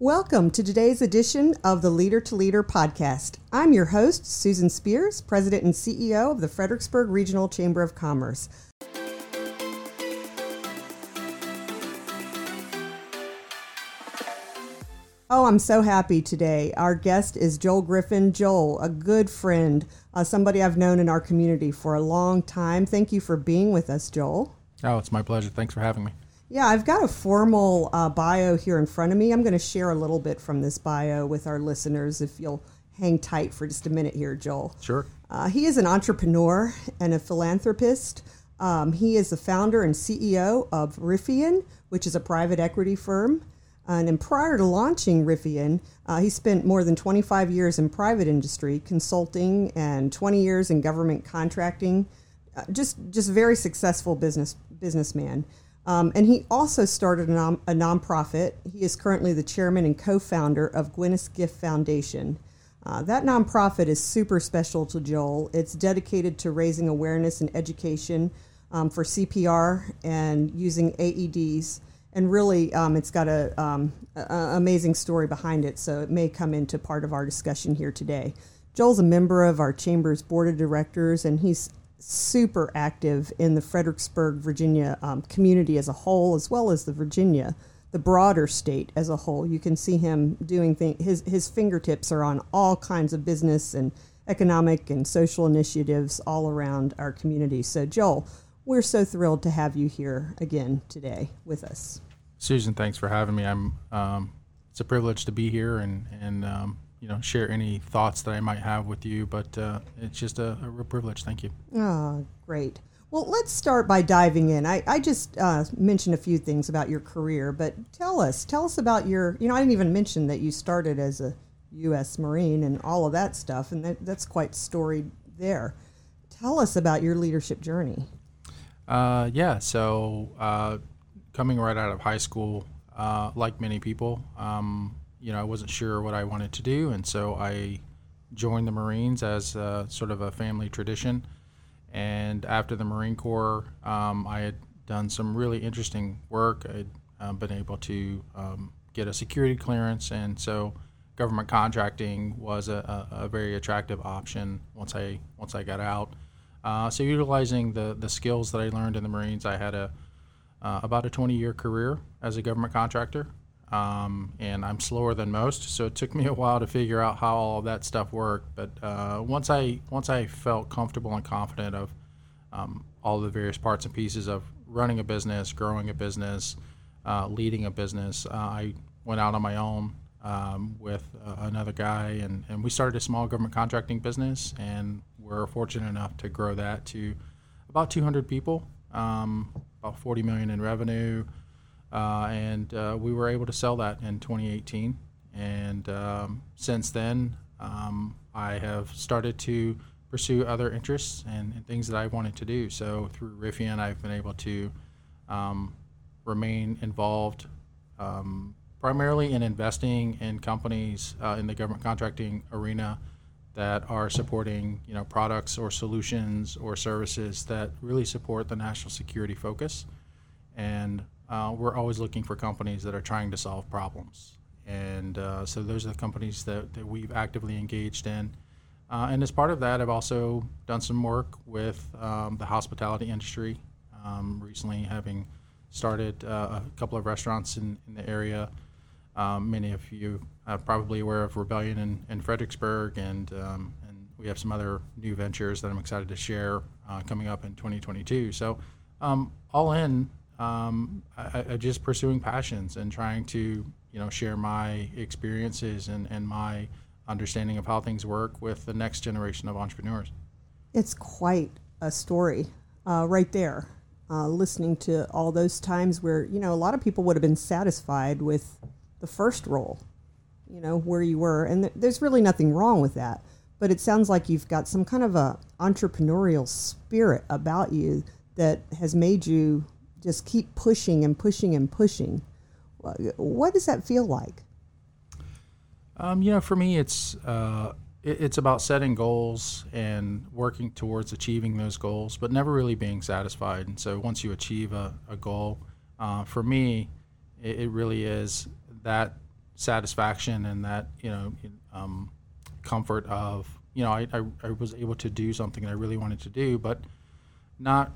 Welcome to today's edition of the Leader to Leader podcast. I'm your host, Susan Spears, President and CEO of the Fredericksburg Regional Chamber of Commerce. Oh, I'm so happy today. Our guest is Joel Griffin. Joel, a good friend, uh, somebody I've known in our community for a long time. Thank you for being with us, Joel. Oh, it's my pleasure. Thanks for having me. Yeah, I've got a formal uh, bio here in front of me. I'm going to share a little bit from this bio with our listeners if you'll hang tight for just a minute here, Joel. Sure. Uh, he is an entrepreneur and a philanthropist. Um, he is the founder and CEO of Riffian, which is a private equity firm. And prior to launching Riffian, uh, he spent more than 25 years in private industry consulting and 20 years in government contracting. Uh, just just very successful business businessman. Um, and he also started a, non- a nonprofit. He is currently the chairman and co-founder of Gwyneth's Gift Foundation. Uh, that nonprofit is super special to Joel. It's dedicated to raising awareness and education um, for CPR and using AEDs and really um, it's got a, um, amazing story behind it so it may come into part of our discussion here today joel's a member of our chamber's board of directors and he's super active in the fredericksburg virginia um, community as a whole as well as the virginia the broader state as a whole you can see him doing things his, his fingertips are on all kinds of business and economic and social initiatives all around our community so joel we're so thrilled to have you here again today with us. Susan, thanks for having me. I'm. Um, it's a privilege to be here and and um, you know share any thoughts that I might have with you. But uh, it's just a, a, real privilege. Thank you. Oh, great. Well, let's start by diving in. I, I just uh, mentioned a few things about your career, but tell us, tell us about your. You know, I didn't even mention that you started as a U.S. Marine and all of that stuff, and that, that's quite storied there. Tell us about your leadership journey. Uh, yeah, so uh, coming right out of high school, uh, like many people, um, you know, I wasn't sure what I wanted to do, and so I joined the Marines as sort of a family tradition. And after the Marine Corps, um, I had done some really interesting work. I'd uh, been able to um, get a security clearance, and so government contracting was a, a, a very attractive option once I once I got out. Uh, so utilizing the the skills that I learned in the Marines, I had a uh, about a 20 year career as a government contractor, um, and I'm slower than most, so it took me a while to figure out how all that stuff worked. But uh, once I once I felt comfortable and confident of um, all the various parts and pieces of running a business, growing a business, uh, leading a business, uh, I went out on my own um, with uh, another guy, and, and we started a small government contracting business, and we're fortunate enough to grow that to about 200 people, um, about 40 million in revenue, and uh, we were able to sell that in 2018. And um, since then, um, I have started to pursue other interests and, and, things that I wanted to do. So through Riffian, I've been able to um, remain involved um, primarily in investing in companies uh, in the government contracting arena that are supporting you know products or solutions or services that really support the national security focus and uh, we're always looking for companies that are trying to solve problems. And uh, so those are the companies that, that we've actively engaged in. Uh, and as part of that i've also done some work with um, the hospitality industry um, recently having started uh, a couple of restaurants in, in the area. Um, many of you are probably aware of Rebellion in, in Fredericksburg, and um, and we have some other new ventures that I'm excited to share uh, coming up in 2022. So, um, all in, um, I, I just pursuing passions and trying to you know share my experiences and, and my understanding of how things work with the next generation of entrepreneurs. It's quite a story uh, right there. Uh, listening to all those times where you know a lot of people would have been satisfied with the first role, you know, where you were. And th- there's really nothing wrong with that. But it sounds like you've got some kind of a entrepreneurial spirit about you that has made you just keep pushing and pushing and pushing. What does that feel like? Um, you know, for me, it's uh, it, it's about setting goals and working towards achieving those goals, but never really being satisfied. And so, once you achieve a, a goal, uh, for me, it, it, really is that satisfaction and that you know um, comfort of you know I, I, I was able to do something that I really wanted to do, but not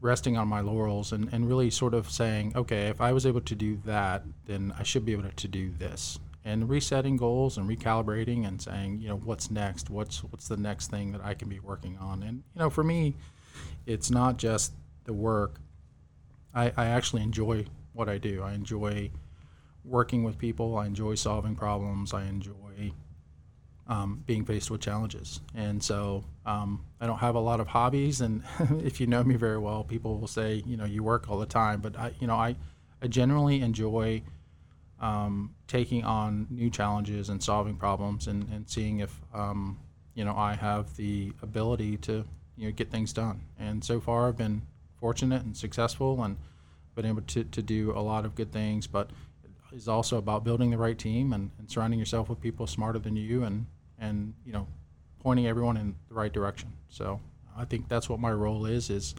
resting on my laurels and, and really sort of saying, okay, if I was able to do that, then I should be able to do this. And resetting goals and recalibrating and saying, you know, what's next? What's what's the next thing that I can be working on? And you know, for me, it's not just the work. I, I actually enjoy what I do. I enjoy working with people. I enjoy solving problems. I enjoy um, being faced with challenges. And so um, I don't have a lot of hobbies. And if you know me very well, people will say, you know, you work all the time. But I, you know, I, I generally enjoy um, taking on new challenges and solving problems and, and seeing if, um, you know, I have the ability to, you know, get things done. And so far, I've been fortunate and successful and been able to, to do a lot of good things. But it's also about building the right team and, and surrounding yourself with people smarter than you and and you know pointing everyone in the right direction. So I think that's what my role is is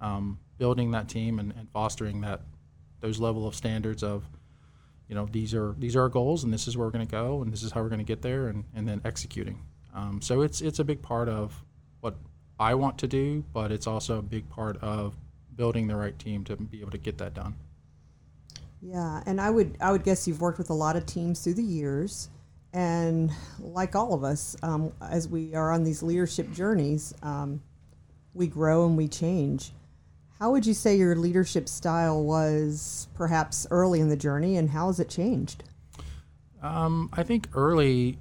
um, building that team and, and, fostering that those level of standards of you know these are these are our goals and this is where we're going to go and this is how we're going to get there and, and then executing. Um, so it's it's a big part of what I want to do, but it's also a big part of building the right team to be able to get that done. Yeah, and I would I would guess you've worked with a lot of teams through the years. And like all of us, um, as we are on these leadership journeys, um, we grow and we change. How would you say your leadership style was perhaps early in the journey, and how has it changed? Um, I think early,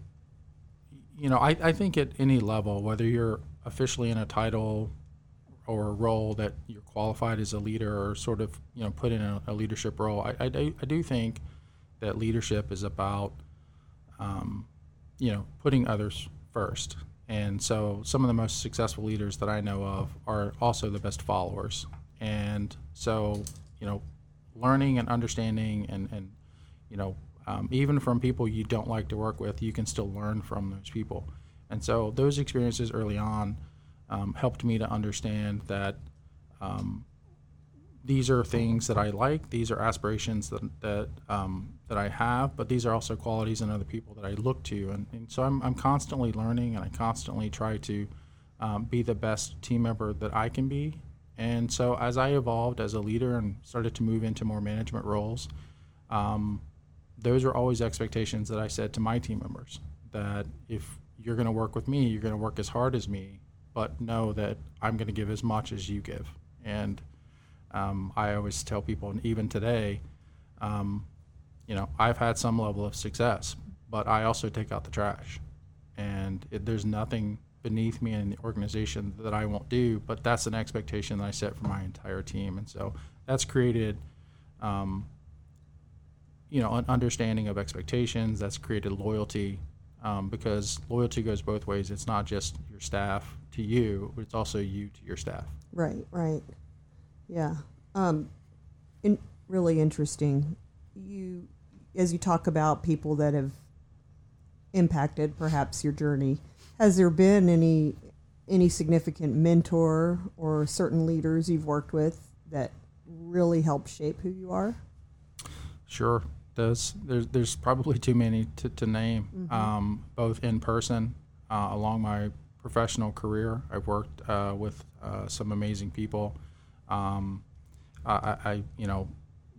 you know, I, I think at any level, whether you're officially in a title or a role that you're qualified as a leader or sort of, you know, put in a, a leadership role, I, I, I do think that leadership is about um, you know, putting others first. And so some of the most successful leaders that I know of are also the best followers. And so, you know, learning and understanding and, and you know, um, even from people you don't like to work with, you can still learn from those people. And so those experiences early on um, helped me to understand that um, these are things that I like. These are aspirations that that um, that I have, but these are also qualities in other people that I look to, and, and so I'm I'm constantly learning, and I constantly try to um, be the best team member that I can be. And so as I evolved as a leader and started to move into more management roles, um, those are always expectations that I said to my team members that if you're going to work with me, you're going to work as hard as me, but know that I'm going to give as much as you give, and um, I always tell people, and even today, um, you know, I've had some level of success, but I also take out the trash. And it, there's nothing beneath me in the organization that I won't do, but that's an expectation that I set for my entire team. And so that's created, um, you know, an understanding of expectations. That's created loyalty um, because loyalty goes both ways. It's not just your staff to you, but it's also you to your staff. Right, right. Yeah. Um, in, really interesting. You, as you talk about people that have impacted perhaps your journey, has there been any any significant mentor or certain leaders you've worked with that really help shape who you are? Sure. There's there's, there's probably too many to, to name, mm-hmm. um, both in person uh, along my professional career. I've worked uh, with uh, some amazing people um, I, I, you know,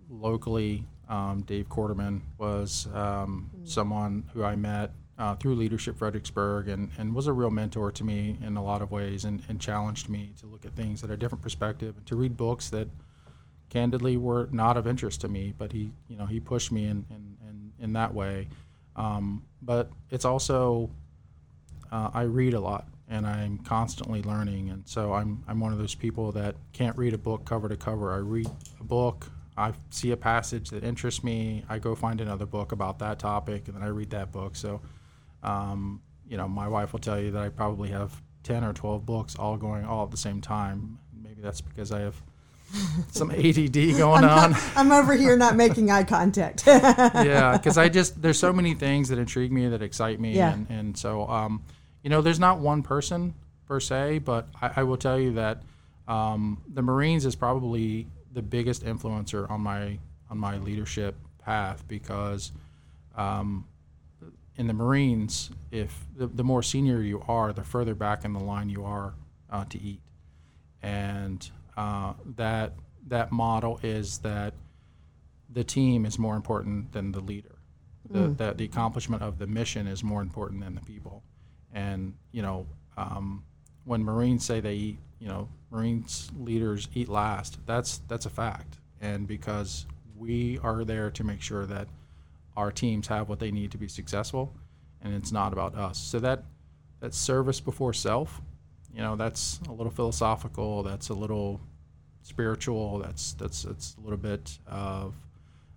locally, um, Dave Quarterman was um, mm. someone who I met uh, through Leadership Fredericksburg and, and was a real mentor to me in a lot of ways and, and challenged me to look at things at a different perspective and to read books that candidly were not of interest to me, but he, you know, he pushed me in, in, in, in that way. Um, but it's also, uh, I read a lot and I'm constantly learning. And so I'm I'm one of those people that can't read a book cover to cover. I read a book, I see a passage that interests me, I go find another book about that topic, and then I read that book. So, um, you know, my wife will tell you that I probably have ten or twelve books all going all at the same time. Maybe that's because I have some ADD going I'm on. I'm over here not making eye contact. yeah, because I just there's so many things that intrigue me that excite me, yeah. and, and so um, you know, there's not one person per se, but I, I will tell you that um, the Marines is probably the biggest influencer on my on my leadership path because um, in the Marines, if the, the, more senior you are, the further back in the line you are uh, to eat, and uh, that that model is that the team is more important than the leader. The, mm. That the accomplishment of the mission is more important than the people, and you know um, when Marines say they eat, you know Marines leaders eat last. That's that's a fact, and because we are there to make sure that our teams have what they need to be successful, and it's not about us. So that that service before self, you know, that's a little philosophical. That's a little spiritual. That's that's that's a little bit of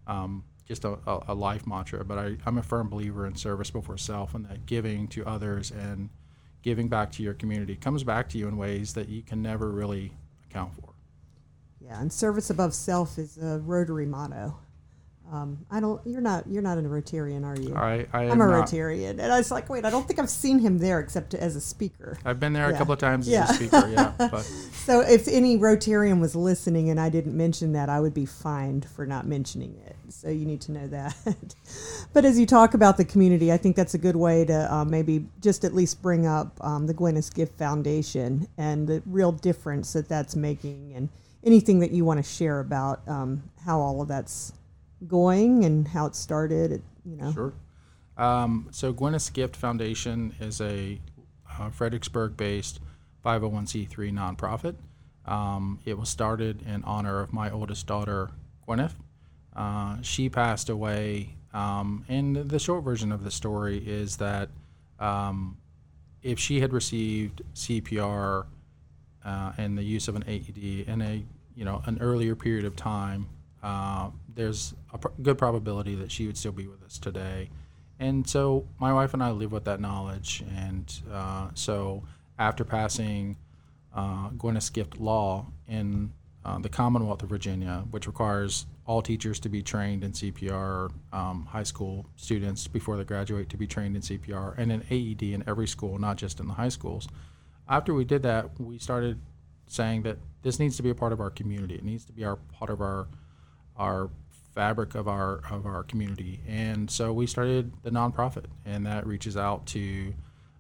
um, just a, a, life mantra. But I, I'm a firm believer in service before self, and that giving to others and giving back to your community comes back to you in ways that you can never really account for. Yeah, and service above self is a Rotary motto. Um, I don't. You're not. You're not a Rotarian, are you? I. I am a not. Rotarian, and I was like, wait, I don't think I've seen him there except as a speaker. I've been there yeah. a couple of times yeah. as a speaker. Yeah. But. so if any Rotarian was listening and I didn't mention that, I would be fined for not mentioning it. So you need to know that. but as you talk about the community, I think that's a good way to uh, maybe just at least bring up um, the Gwyneth's Gift Foundation and the real difference that that's making, and anything that you want to share about um, how all of that's going and how it started? you know. Sure. Um, so Gwyneth's Gift Foundation is a uh, Fredericksburg-based 501c3 nonprofit. Um, it was started in honor of my oldest daughter, Gwyneth. Uh, she passed away, um, and the short version of the story is that um, if she had received CPR uh, and the use of an AED in a you know an earlier period of time, uh, there's a pr- good probability that she would still be with us today. And so my wife and I live with that knowledge. And uh, so after passing uh, Gwyneth's Gift Law in uh, the Commonwealth of Virginia, which requires all teachers to be trained in CPR, um, high school students before they graduate to be trained in CPR, and an AED in every school, not just in the high schools. After we did that, we started saying that this needs to be a part of our community. It needs to be our part of our our fabric of our of our community. And so we started the nonprofit, and that reaches out to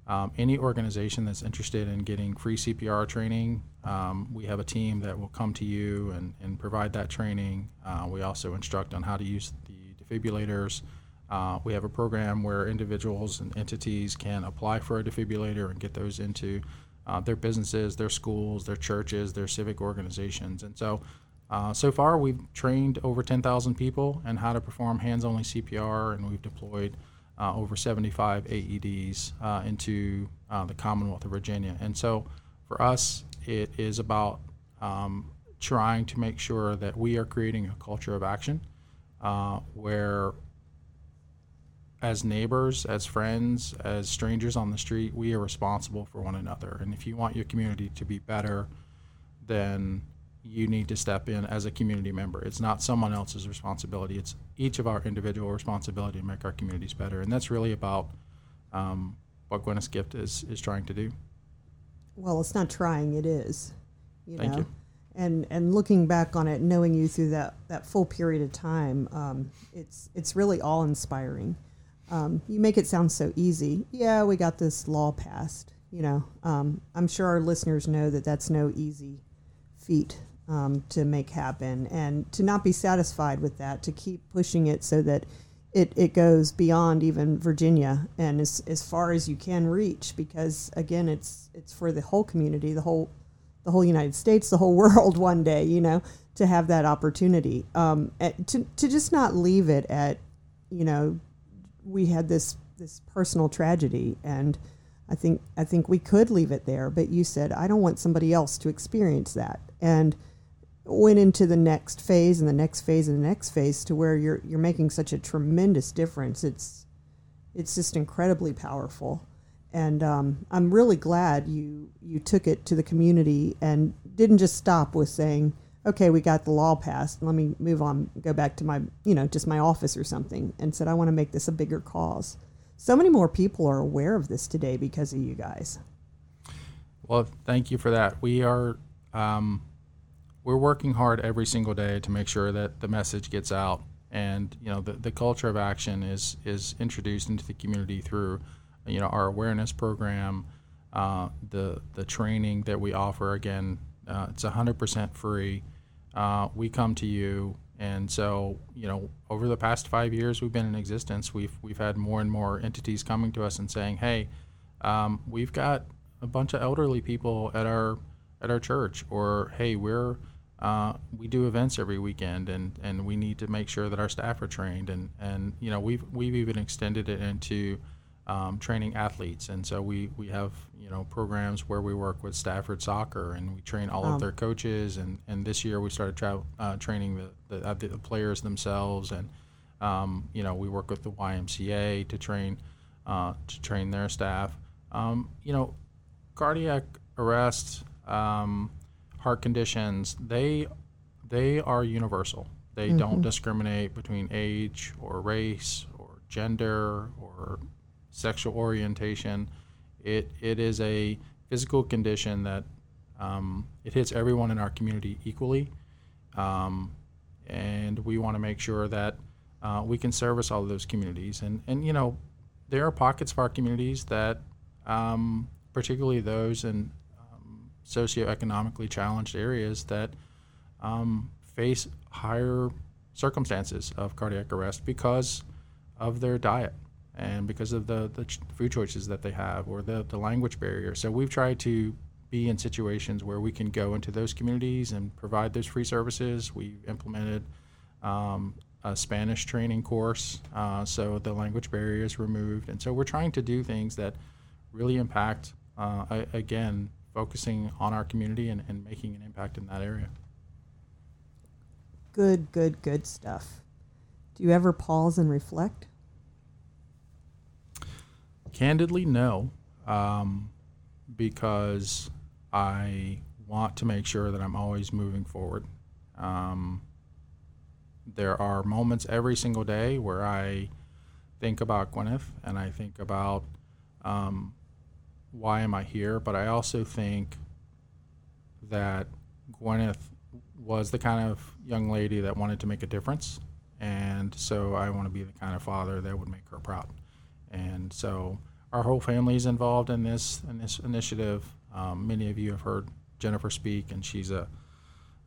um, any organization that's interested in getting free CPR training. Um, we have a team that will come to you and, and provide that training. Uh, we also instruct on how to use the defibrillators. Uh, we have a program where individuals and entities can apply for a defibrillator and get those into uh, their businesses, their schools, their churches, their civic organizations. And so uh, so far, we've trained over 10,000 people in how to perform hands only CPR, and we've deployed uh, over 75 AEDs uh, into uh, the Commonwealth of Virginia. And so for us, it is about um, trying to make sure that we are creating a culture of action uh, where, as neighbors, as friends, as strangers on the street, we are responsible for one another. And if you want your community to be better, then you need to step in as a community member. It's not someone else's responsibility. It's each of our individual responsibility to make our communities better, and that's really about um, what Gwyneth's Gift is is trying to do. Well, it's not trying; it is. You Thank know? you. And and looking back on it, knowing you through that that full period of time, um, it's it's really all inspiring. Um, you make it sound so easy. Yeah, we got this law passed. You know, um, I'm sure our listeners know that that's no easy feat um, to make happen and to not be satisfied with that, to keep pushing it so that it, it goes beyond even Virginia and as, as far as you can reach because again it's it's for the whole community, the whole the whole United States, the whole world one day, you know, to have that opportunity. Um, to, to just not leave it at, you know, we had this this personal tragedy and I think I think we could leave it there, but you said I don't want somebody else to experience that. And went into the next phase and the next phase and the next phase to where you're you're making such a tremendous difference. It's it's just incredibly powerful, and um, I'm really glad you you took it to the community and didn't just stop with saying, "Okay, we got the law passed. Let me move on, go back to my you know just my office or something," and said, "I want to make this a bigger cause." So many more people are aware of this today because of you guys. Well, thank you for that. We are. Um, we're working hard every single day to make sure that the message gets out And you know, the, the culture of action is is introduced into the community through, you know, our awareness program, uh, the the training that we offer. Again, uh, it's 100% free. Uh, we come to you, and so you know, over the past five years we've been in existence, we've we've had more and more entities coming to us and saying, "Hey, um, we've got a bunch of elderly people at our at our church," or "Hey, we're uh, we do events every weekend, and, and we need to make sure that our staff are trained, and, and you know we've we've even extended it into um, training athletes, and so we, we have you know programs where we work with Stafford Soccer, and we train all of their coaches, and, and this year we started tra- uh, training the, the, the players themselves, and um, you know we work with the YMCA to train uh, to train their staff. Um, you know, cardiac arrest. Um, heart conditions, they they are universal. They mm-hmm. don't discriminate between age or race or gender or sexual orientation. It it is a physical condition that um, it hits everyone in our community equally, um, and we want to make sure that uh, we can service all of those communities. And and you know, there are pockets of our communities that, um, particularly those in socioeconomically challenged areas that um, face higher circumstances of cardiac arrest because of their diet and because of the, the food choices that they have or the, the language barrier. So we've tried to be in situations where we can go into those communities and provide those free services. We've implemented um, a Spanish training course, uh, so the language barrier is removed. And so we're trying to do things that really impact, uh, again, focusing on our community and, and making an impact in that area. Good, good, good stuff. Do you ever pause and reflect? Candidly, no, um, because I want to make sure that I'm always moving forward. Um, there are moments every single day where I think about Gwyneth and I think about um, why am I here? But I also think that Gwyneth was the kind of young lady that wanted to make a difference. And so I want to be the kind of father that would make her proud. And so our whole family is involved in this in this initiative. Um, many of you have heard Jennifer speak, and she's a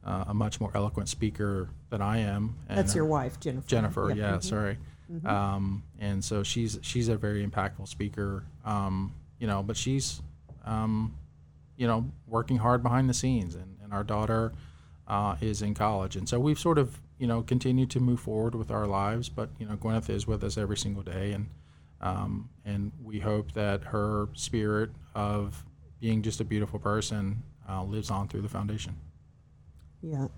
uh, a much more eloquent speaker than I am. And, That's your wife, Jennifer. Jennifer, yep. yeah, mm-hmm. sorry. Mm-hmm. Um, and so she's she's a very impactful speaker. Um, you know, but she's, um, you know, working hard behind the scenes, and, and our daughter uh, is in college, and so we've sort of, you know, continued to move forward with our lives. But you know, Gwyneth is with us every single day, and um, and we hope that her spirit of being just a beautiful person uh, lives on through the foundation. Yeah,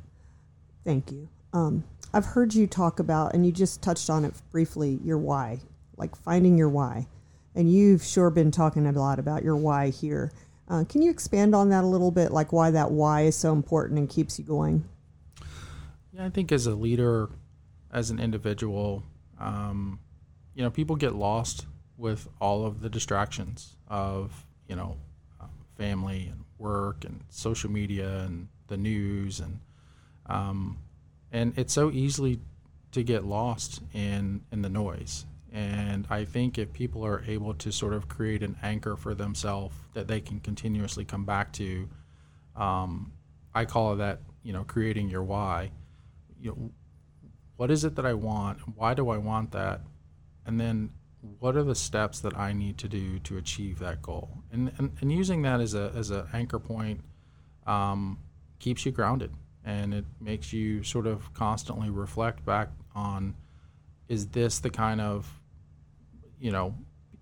thank you. Um, I've heard you talk about, and you just touched on it briefly, your why, like finding your why. And you've sure been talking a lot about your why here. Uh, can you expand on that a little bit, like why that why is so important and keeps you going? Yeah, I think as a leader, as an individual, um, you know, people get lost with all of the distractions of, you know, um, family and work and social media and the news and um, and it's so easily to get lost in in the noise and I think if people are able to sort of create an anchor for themselves that they can continuously come back to, um, I call that, you know, creating your why. You know, what is it that I want? Why do I want that? And then what are the steps that I need to do to achieve that goal? And, and, and using that as a as an anchor point um, keeps you grounded and it makes you sort of constantly reflect back on is this the kind of you know,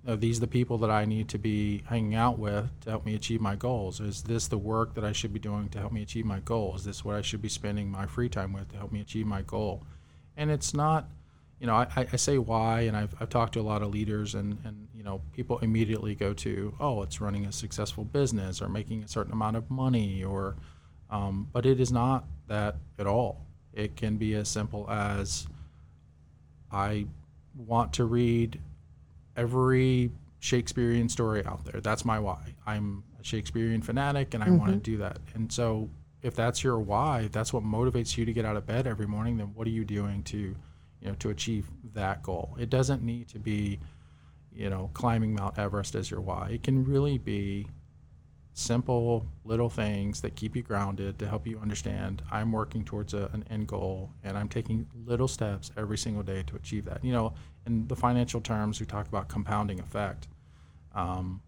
are these the people that I need to be hanging out with to help me achieve my goals? Is this the work that I should be doing to help me achieve my goal? Is this what I should be spending my free time with to help me achieve my goal? And it's not, you know, I, I say why, and I've, I've talked to a lot of leaders, and, and, you know, people immediately go to, oh, it's running a successful business or making a certain amount of money, or, um, but it is not that at all. It can be as simple as I want to read every Shakespearean story out there. That's my why. I'm a Shakespearean fanatic and I mm-hmm. want to do that. And so if that's your why, if that's what motivates you to get out of bed every morning, then what are you doing to, you know, to achieve that goal. It doesn't need to be, you know, climbing Mount Everest as your why. It can really be simple little things that keep you grounded to help you understand I'm working towards a, an end goal and I'm taking little steps every single day to achieve that. You know, in the financial terms, we talk about compounding effect. Um,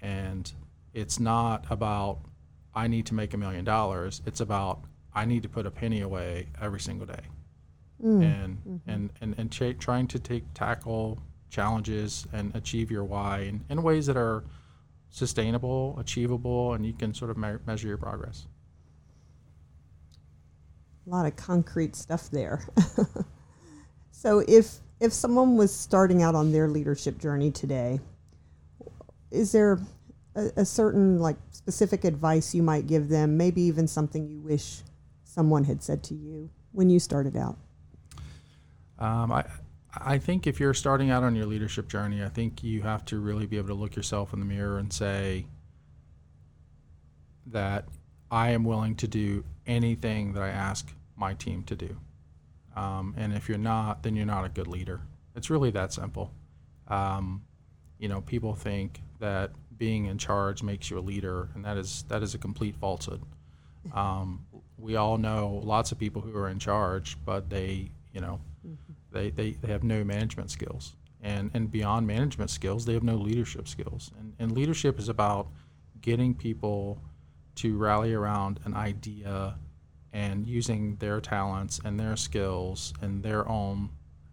and it's not about I need to make a million dollars. It's about I need to put a penny away every single day, mm. and, mm-hmm. and and and ch- trying to take tackle challenges and achieve your why in, in ways that are sustainable, achievable, and you can sort of me- measure your progress. A lot of concrete stuff there. so if if someone was starting out on their leadership journey today, is there a, a, certain like specific advice you might give them? Maybe even something you wish someone had said to you when you started out. Um, I I think if you're starting out on your leadership journey, I think you have to really be able to look yourself in the mirror and say that I am willing to do anything that I ask my team to do. Um, and if you're not, then you're not a good leader. It's really that simple. Um, you know, people think that being in charge makes you a leader, and that is that is a complete falsehood. Um, we all know lots of people who are in charge, but they, you know, mm-hmm. they, they, they have no management skills, and and beyond management skills, they have no leadership skills. And and leadership is about getting people to rally around an idea and using their talents and their skills and their own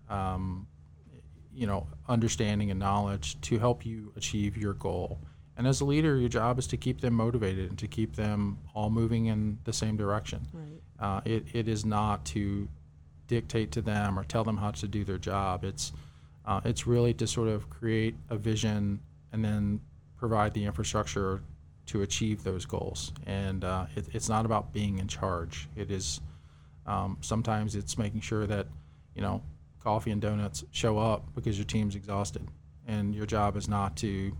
um, you know understanding and knowledge to help you achieve your goal. And as a leader your job is to keep them motivated and to keep them all moving in the same direction. Right. uh, it, it is not to dictate to them or tell them how to do their job. It's uh, it's really to sort of create a vision and then provide the infrastructure to achieve those goals. And uh, it, it's not about being in charge. It is um, sometimes it's making sure that you know coffee and donuts show up because your team's exhausted. And your job is not to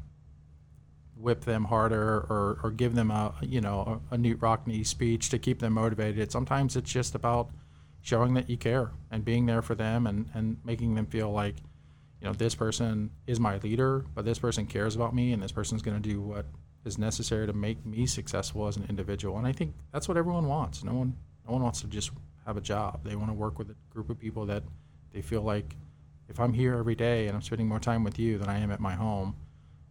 whip them harder or, or give them a you know a, a Knute Rockne speech to keep them motivated. Sometimes it's just about showing that you care and being there for them and, and making them feel like you know this person is my leader, but this person cares about me and this person's going to do what is necessary to make me successful as an individual. And I think that's what everyone wants. No one no one wants to just have a job. They want to work with a group of people that they feel like if I'm here every day and I'm spending more time with you than I am at my home,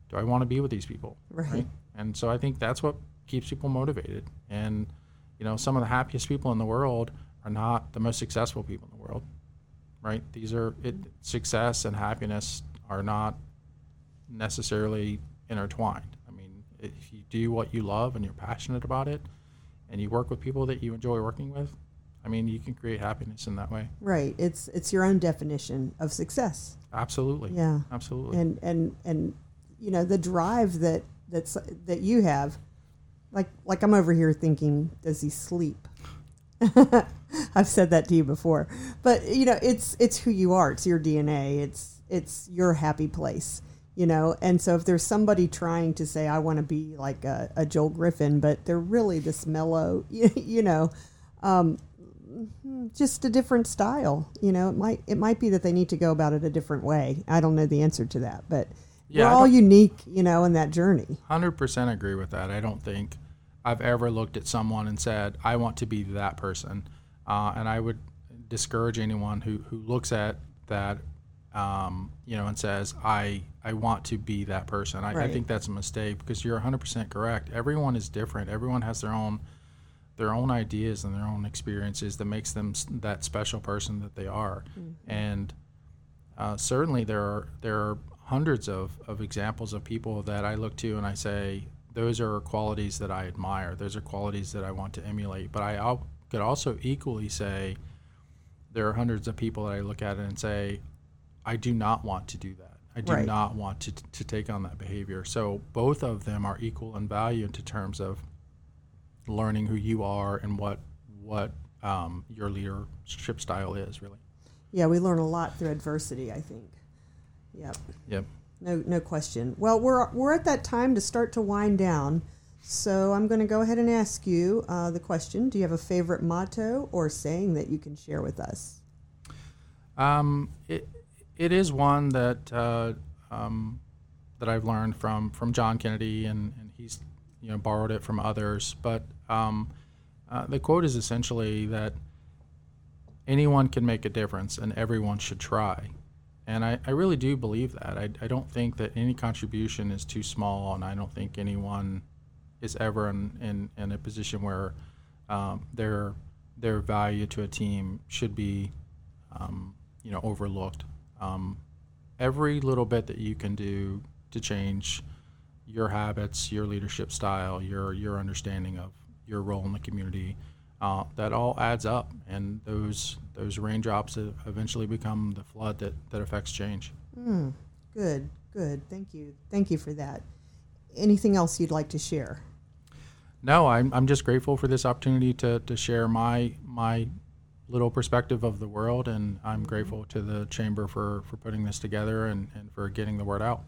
do I want to be with these people? Right. right. And so I think that's what keeps people motivated. And, you know, some of the happiest people in the world are not the most successful people in the world, right? These are, it, success and happiness are not necessarily intertwined. If you do what you love and you're passionate about it and you work with people that you enjoy working with, I mean, you can create happiness in that way. Right. It's it's your own definition of success. Absolutely. Yeah. Absolutely. And and and you know the drive that that's that you have, like like I'm over here thinking, does he sleep? I've said that to you before, but you know it's it's who you are. It's your DNA. It's it's your happy place. You know, and so if there's somebody trying to say I want to be like a, a Joel Griffin, but they're really this mellow, you, you know, um, just a different style. You know, it might it might be that they need to go about it a different way. I don't know the answer to that, but yeah, we're all unique, you know, in that journey. Hundred percent agree with that. I don't think I've ever looked at someone and said I want to be that person, uh, and I would discourage anyone who who looks at that, um, you know, and says I I want to be that person. I, right. I think that's a mistake because you're 100 percent correct. Everyone is different. Everyone has their own their own ideas and their own experiences that makes them that special person that they are. Mm-hmm. And uh, certainly there are there are hundreds of, of examples of people that I look to and I say those are qualities that I admire. Those are qualities that I want to emulate. But I could also equally say there are hundreds of people that I look at and say I do not want to do that. I do right. not want to, to take on that behavior. So both of them are equal in value in terms of learning who you are and what what um, your leadership style is really. Yeah, we learn a lot through adversity. I think. Yep. Yep. No, no question. Well, we're we're at that time to start to wind down. So I'm going to go ahead and ask you uh, the question: Do you have a favorite motto or saying that you can share with us? Um, it it is one that uh, um, that I've learned from from John Kennedy, and, and he's you know borrowed it from others. But um, uh, the quote is essentially that anyone can make a difference, and everyone should try. And I, I really do believe that. I, I don't think that any contribution is too small, and I don't think anyone is ever in, in, in a position where um, their their value to a team should be um, you know overlooked. Um, every little bit that you can do to change your habits, your leadership style, your your understanding of your role in the community, uh, that all adds up, and those those raindrops eventually become the flood that that affects change. Mm, good, good. Thank you, thank you for that. Anything else you'd like to share? No, I'm I'm just grateful for this opportunity to to share my my little perspective of the world, and I'm grateful to the chamber for for putting this together and and for getting the word out.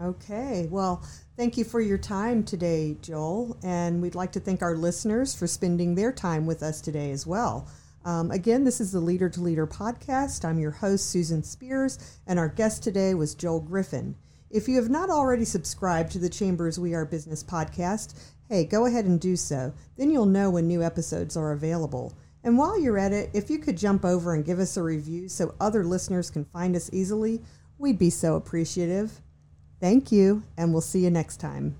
Okay. Well, thank you for your time today, Joel. And we'd like to thank our listeners for spending their time with us today as well. Um, again, this is the Leader to Leader podcast. I'm your host, Susan Spears, and our guest today was Joel Griffin. If you have not already subscribed to the Chambers We Are Business podcast, hey, go ahead and do so. Then you'll know when new episodes are available. And while you're at it, if you could jump over and give us a review so other listeners can find us easily, we'd be so appreciative. Thank you, and we'll see you next time.